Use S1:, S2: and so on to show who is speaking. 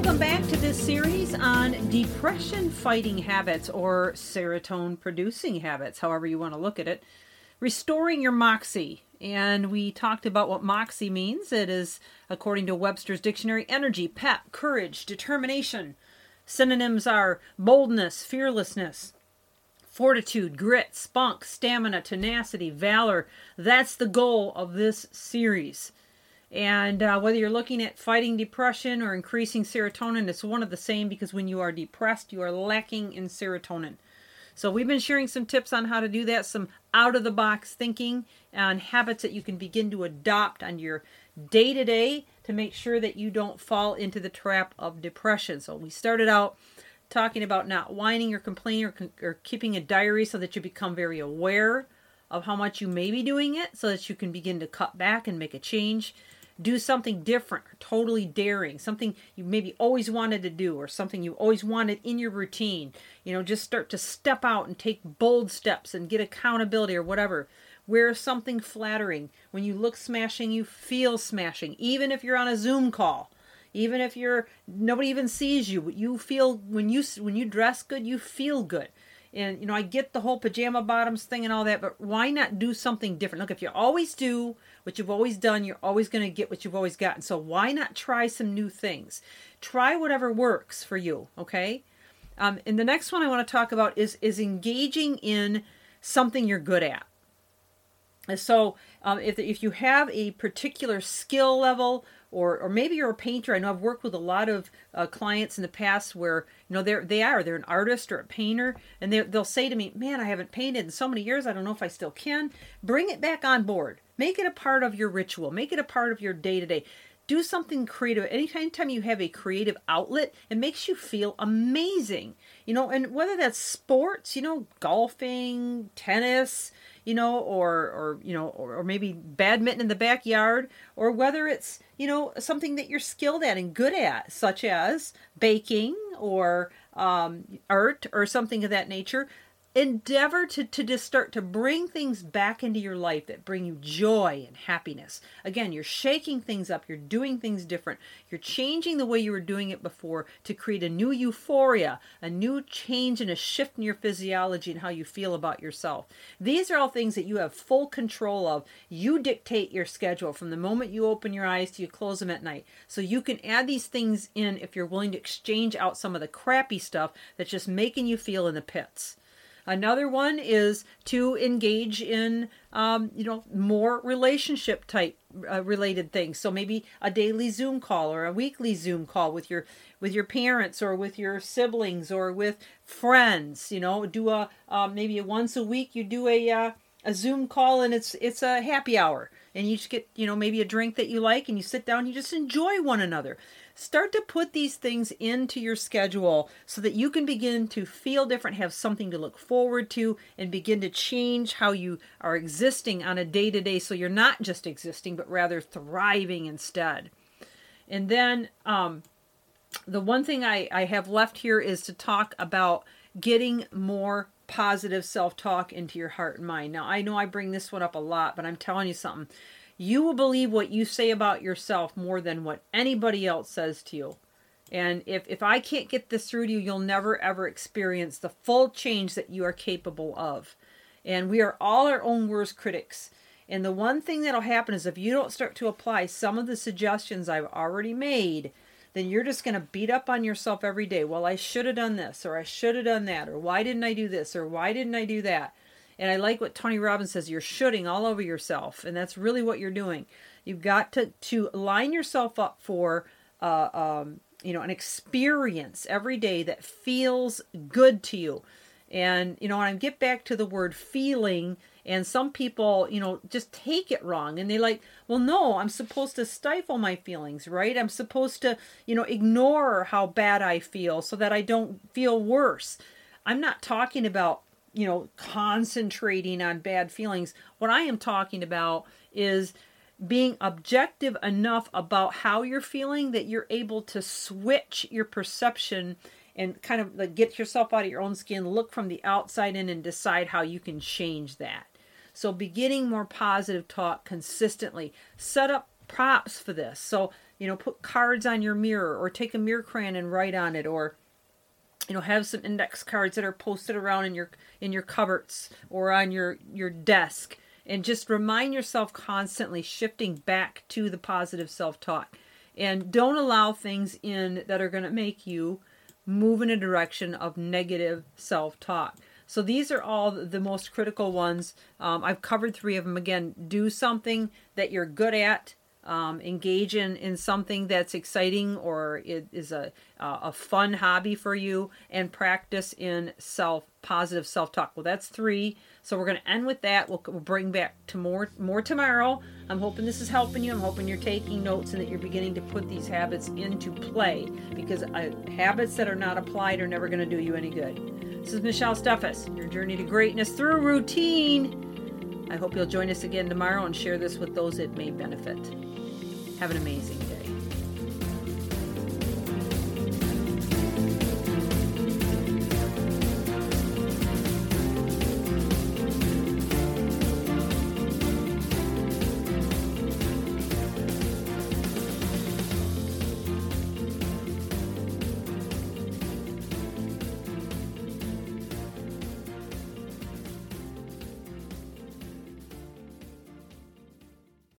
S1: Welcome back to this series on depression fighting habits or serotonin producing habits, however you want to look at it. Restoring your moxie. And we talked about what moxie means. It is, according to Webster's Dictionary, energy, pep, courage, determination. Synonyms are boldness, fearlessness, fortitude, grit, spunk, stamina, tenacity, valor. That's the goal of this series. And uh, whether you're looking at fighting depression or increasing serotonin, it's one of the same because when you are depressed, you are lacking in serotonin. So, we've been sharing some tips on how to do that, some out of the box thinking and habits that you can begin to adopt on your day to day to make sure that you don't fall into the trap of depression. So, we started out talking about not whining or complaining or, or keeping a diary so that you become very aware of how much you may be doing it so that you can begin to cut back and make a change do something different, totally daring, something you maybe always wanted to do or something you always wanted in your routine. You know, just start to step out and take bold steps and get accountability or whatever. Wear something flattering. When you look smashing, you feel smashing, even if you're on a Zoom call. Even if you're nobody even sees you, you feel when you when you dress good, you feel good. And you know, I get the whole pajama bottoms thing and all that, but why not do something different? Look, if you always do what you've always done, you're always going to get what you've always gotten. So why not try some new things? Try whatever works for you, okay? Um, and the next one I want to talk about is is engaging in something you're good at. So um, if if you have a particular skill level or or maybe you're a painter. I know I've worked with a lot of uh, clients in the past where you know they're they are they're an artist or a painter, and they they'll say to me, "Man, I haven't painted in so many years. I don't know if I still can." Bring it back on board. Make it a part of your ritual. Make it a part of your day to day. Do something creative. Anytime you have a creative outlet, it makes you feel amazing. You know, and whether that's sports, you know, golfing, tennis, you know, or or you know, or, or maybe badminton in the backyard, or whether it's you know something that you're skilled at and good at, such as baking or um, art or something of that nature endeavor to, to just start to bring things back into your life that bring you joy and happiness. Again, you're shaking things up, you're doing things different, you're changing the way you were doing it before to create a new euphoria, a new change and a shift in your physiology and how you feel about yourself. These are all things that you have full control of. You dictate your schedule from the moment you open your eyes to you close them at night. So you can add these things in if you're willing to exchange out some of the crappy stuff that's just making you feel in the pits. Another one is to engage in, um, you know, more relationship type uh, related things. So maybe a daily Zoom call or a weekly Zoom call with your with your parents or with your siblings or with friends. You know, do a uh, maybe once a week you do a uh, a Zoom call and it's it's a happy hour. And you just get you know maybe a drink that you like and you sit down you just enjoy one another. Start to put these things into your schedule so that you can begin to feel different, have something to look forward to, and begin to change how you are existing on a day to day so you're not just existing, but rather thriving instead. And then um, the one thing I, I have left here is to talk about getting more positive self talk into your heart and mind. Now, I know I bring this one up a lot, but I'm telling you something you will believe what you say about yourself more than what anybody else says to you. And if, if I can't get this through to you, you'll never ever experience the full change that you are capable of. And we are all our own worst critics. And the one thing that'll happen is if you don't start to apply some of the suggestions I've already made, then you're just going to beat up on yourself every day. Well, I should have done this, or I should have done that, or why didn't I do this, or why didn't I do that? And I like what Tony Robbins says you're shooting all over yourself. And that's really what you're doing. You've got to, to line yourself up for, uh, um, you know, an experience every day that feels good to you. And, you know, and I get back to the word feeling, and some people, you know, just take it wrong. And they like, well, no, I'm supposed to stifle my feelings, right? I'm supposed to, you know, ignore how bad I feel so that I don't feel worse. I'm not talking about, you know, concentrating on bad feelings. What I am talking about is being objective enough about how you're feeling that you're able to switch your perception and kind of like get yourself out of your own skin, look from the outside in and decide how you can change that. So beginning more positive talk consistently. Set up props for this. So, you know, put cards on your mirror or take a mirror crayon and write on it or you know, have some index cards that are posted around in your in your cupboards or on your your desk and just remind yourself constantly shifting back to the positive self-talk. And don't allow things in that are going to make you move in a direction of negative self talk. So these are all the most critical ones. Um, I've covered three of them. Again, do something that you're good at. Um, engage in, in something that's exciting or it is a uh, a fun hobby for you, and practice in self positive self talk. Well, that's three. So we're going to end with that. We'll, we'll bring back to more more tomorrow. I'm hoping this is helping you. I'm hoping you're taking notes and that you're beginning to put these habits into play because uh, habits that are not applied are never going to do you any good. This is Michelle Steffes, your journey to greatness through routine. I hope you'll join us again tomorrow and share this with those it may benefit. Have an amazing